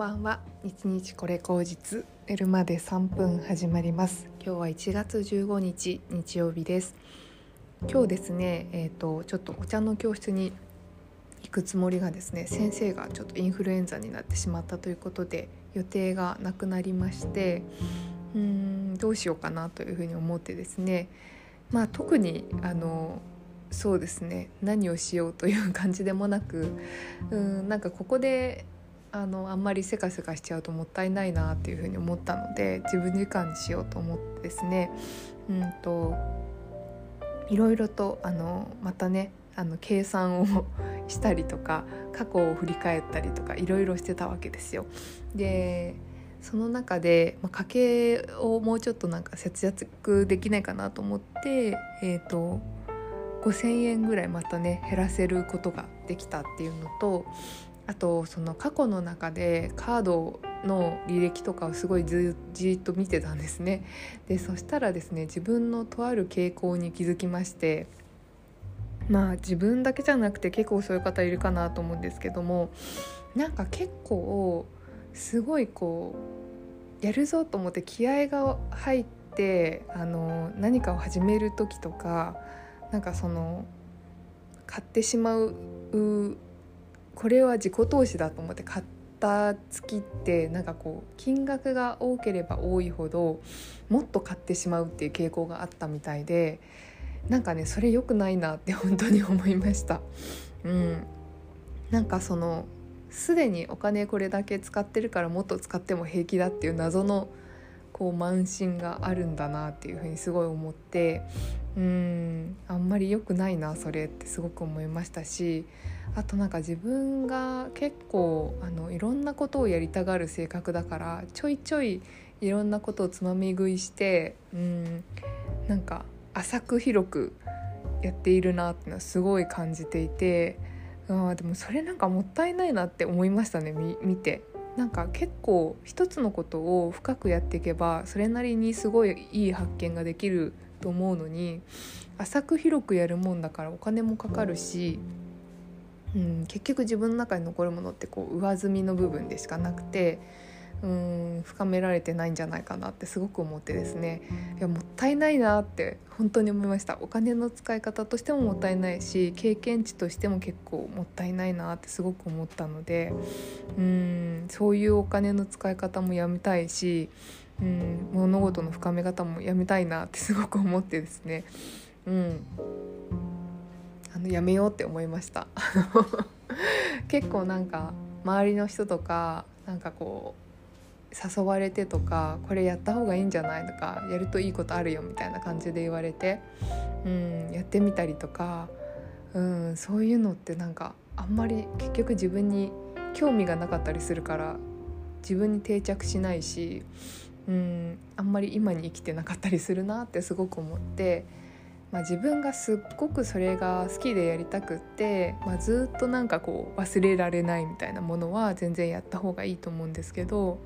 ばんは。一日これ口実。寝るまで3分始まります。今日は1月15日日曜日です。今日ですねえっ、ー、とちょっとお茶の教室に行くつもりがですね先生がちょっとインフルエンザになってしまったということで予定がなくなりましてうーんどうしようかなというふうに思ってですね。まあ特にあのそうですね何をしようという感じでもなくうんなんかここであのあんまりせかせかしちゃうともったいないなっていうふうに思ったので自分時間にしようと思ってですねうんといろいろとあのまたねあの計算をしたりとか過去を振り返ったりとかいろいろしてたわけですよ。でその中で、まあ、家計をもうちょっとなんか節約できないかなと思って、えーと、5,000円ぐらいまたね減らせることができたっていうのとあとその過去の中でカードの履歴とかをすごいずじっと見てたんですね。でそしたらですね自分のとある傾向に気づきましてまあ自分だけじゃなくて結構そういう方いるかなと思うんですけどもなんか結構すごいこうやるぞと思って気合が入ってあの何かを始める時とかなんかその買ってしまうこれは自己投資だと思って買った月ってなんかこう金額が多ければ多いほどもっと買ってしまうっていう傾向があったみたいでなんかねそれ良くないなって本当に思いました。うん、なんかそのすでにお金これだけ使ってるからもっと使っても平気だっていう謎のこう慢心があるんだなっていうふうにすごい思ってうんあんまり良くないなそれってすごく思いましたしあとなんか自分が結構あのいろんなことをやりたがる性格だからちょいちょいいろんなことをつまみ食いしてうんなんか浅く広くやっているなってのはすごい感じていてあでもそれなんかもったいないなって思いましたね見て。なんか結構一つのことを深くやっていけばそれなりにすごいいい発見ができると思うのに浅く広くやるもんだからお金もかかるしうん、結局自分の中に残るものってこう上積みの部分でしかなくてうん深められてないんじゃないかなってすごく思ってですね。いやもったいないなって本当に思いました。お金の使い方としてももったいないし経験値としても結構もったいないなってすごく思ったのでうんそういうお金の使い方もやめたいしうん物事の深め方もやめたいなってすごく思ってですね。うん。のやめようって思いました 結構なんか周りの人とかなんかこう誘われてとかこれやった方がいいんじゃないとかやるといいことあるよみたいな感じで言われて、うん、やってみたりとか、うん、そういうのってなんかあんまり結局自分に興味がなかったりするから自分に定着しないし、うん、あんまり今に生きてなかったりするなってすごく思って。まあ、自分がすっごくそれが好きでやりたくって、まあ、ずっとなんかこう忘れられないみたいなものは全然やった方がいいと思うんですけど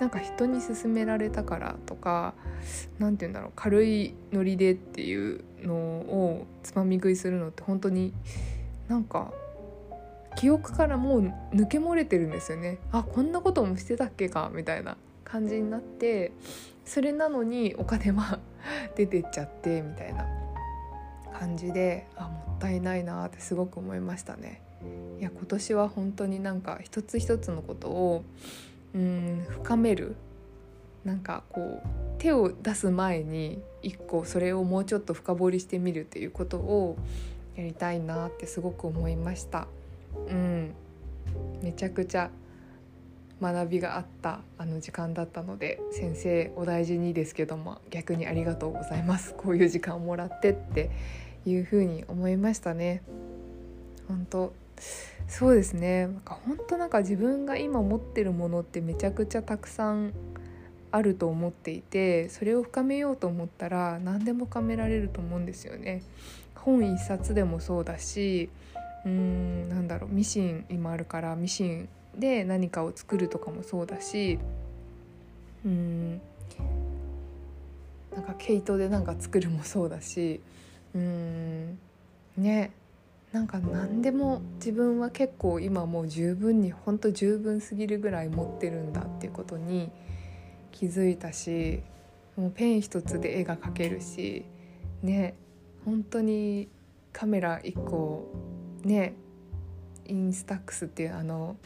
なんか人に勧められたからとか何て言うんだろう軽いノリでっていうのをつまみ食いするのって本当になんか記憶からもう抜け漏れてるんですよね。あこんなこともしてたっけかみたいな感じになってそれなのにお金は 出てっちゃってみたいな。感じであもったいないなってすごく思いましたね。いや今年は本当になんか一つ一つのことをうん深めるなんかこう手を出す前に一個それをもうちょっと深掘りしてみるっていうことをやりたいなってすごく思いました。うんめちゃくちゃ学びがあったあの時間だったので先生お大事にですけども逆にありがとうございますこういう時間をもらってっていうふうに思いましたね。本当そうですねなんか本当なんか自分が今持ってるものってめちゃくちゃたくさんあると思っていてそれを深めようと思ったら何でも深められると思うんですよね。本一冊でもそうだしうーんなんだろうミシン今あるからミシンで何かを作るとかもそうだしうんなんか毛糸で何か作るもそうだしうん。ね。なんか何でも自分は結構今もう十分にほんと十分すぎるぐらい持ってるんだっていうことに気づいたしもうペン一つで絵が描けるしね。本当にカメラ1個ね。インスタックスっていうあの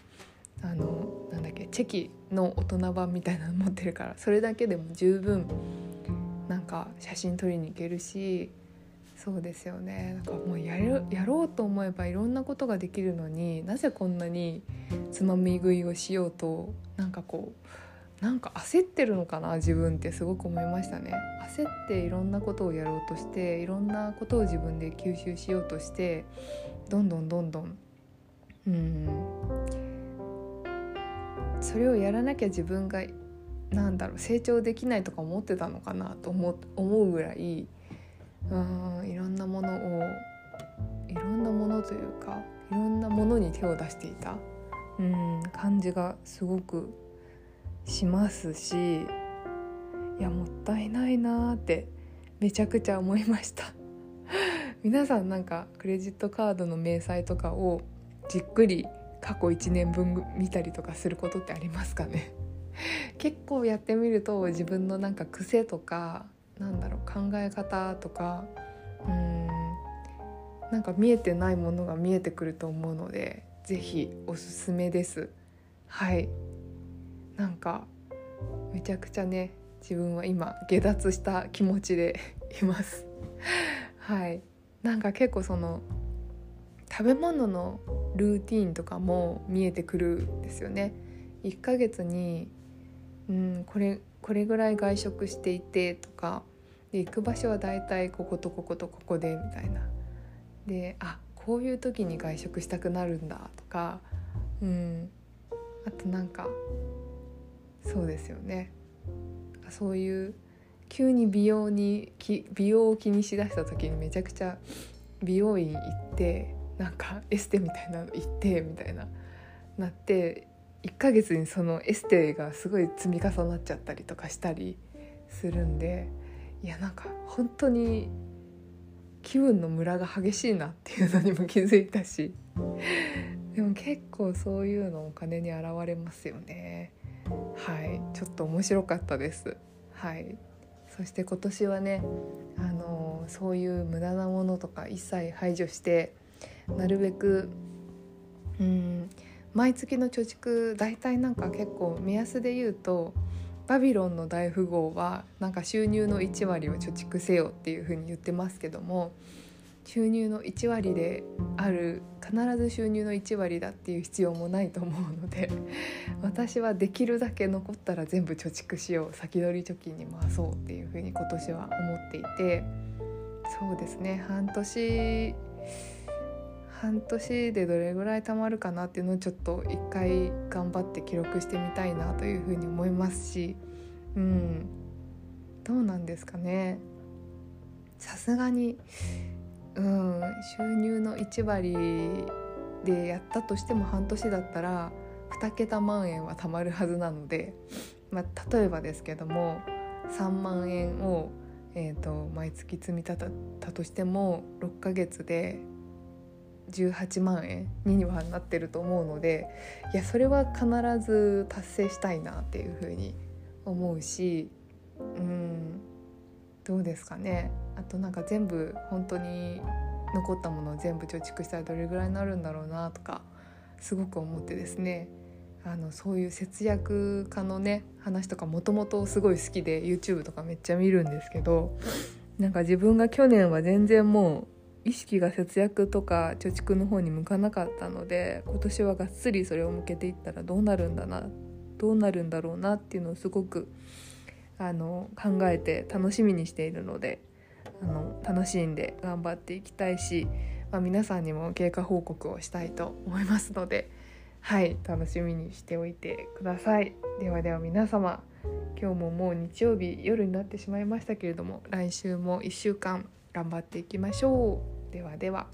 あのなんだっけチェキの大人版みたいなの持ってるからそれだけでも十分なんか写真撮りに行けるしそうですよね。なんかもうやるやろうと思えばいろんなことができるのになぜこんなにつまみ食いをしようとなんかこうなんか焦ってるのかな自分ってすごく思いましたね。焦っていろんなことをやろうとしていろんなことを自分で吸収しようとしてどんどんどんどんうんそれをやらなきゃ自分がなんだろう成長できないとか思ってたのかなと思思うぐらいうんいろんなものをいろんなものというかいろんなものに手を出していた。うん感じがすごくしますしいやもったいないなってめちゃくちゃ思いました。皆さんなんかクレジットカードの明細とかをじっくり過去1年分見たりとかすることってありますかね？結構やってみると自分のなんか癖とかなんだろう考え方とかうんなんか見えてないものが見えてくると思うので是非おすすめです。はい。なんかめちゃくちゃね自分は今下脱した気持ちで います。はい。なんか結構その食べ物のルーティンとかも見えてくるんですよね。1ヶ月にうんこれこれぐらい外食していてとかで行く場所はだいたいこことこことここでみたいな。であこういう時に外食したくなるんだとかうん。あとなんかそうですよね。そういう急に美容に美容を気にしだした時にめちゃくちゃ美容院行ってなんかエステみたいなの行ってみたいななって1ヶ月にそのエステがすごい積み重なっちゃったりとかしたりするんでいやなんか本当に気分のムラが激しいなっていうのにも気づいたしでも結構そういうのお金に現れますよね。はい。ちょっと面白かったです。はい。そして今年はねあのそういう無駄なものとか一切排除してなるべくうん毎月の貯蓄大体なんか結構目安で言うとバビロンの大富豪はなんか収入の1割を貯蓄せよっていうふうに言ってますけども収入の1割である必ず収入の1割だっていう必要もないと思うので 私はできるだけ残ったら全部貯蓄しよう先取り貯金に回そうっていうふうに今年は思っていてそうですね半年半年でどれぐらい貯まるかなっていうのをちょっと一回頑張って記録してみたいなというふうに思いますしうん。どうなんですかね。さすがにうん。収入の1割でやったとしても半年だったら2桁万円は貯まるはずなので、まあ、例えばですけども3万円を、えーと毎月積み立てたとしても6ヶ月で18万円にはなってると思うのでいやそれは必ず達成したいなっていうふうに思うしうんどうですかね。あとなんか全部本当に残ったものを全部貯蓄したらどれぐらいになるんだろうなとかすごく思ってですね。あのそういう節約家のね話とかもともとすごい好きで YouTube とかめっちゃ見るんですけどなんか自分が去年は全然もう意識が節約とか貯蓄の方に向かなかったので今年はがっつりそれを向けていったらどうなるんだなどうなるんだろうなっていうのをすごくあの考えて楽しみにしているのであの楽しんで頑張っていきたいし、まあ、皆さんにも経過報告をしたいと思いますのではい楽しみにしておいてください。ではでは皆様今日ももう日曜日夜になってしまいましたけれども来週も1週間頑張っていきましょう。ではでは。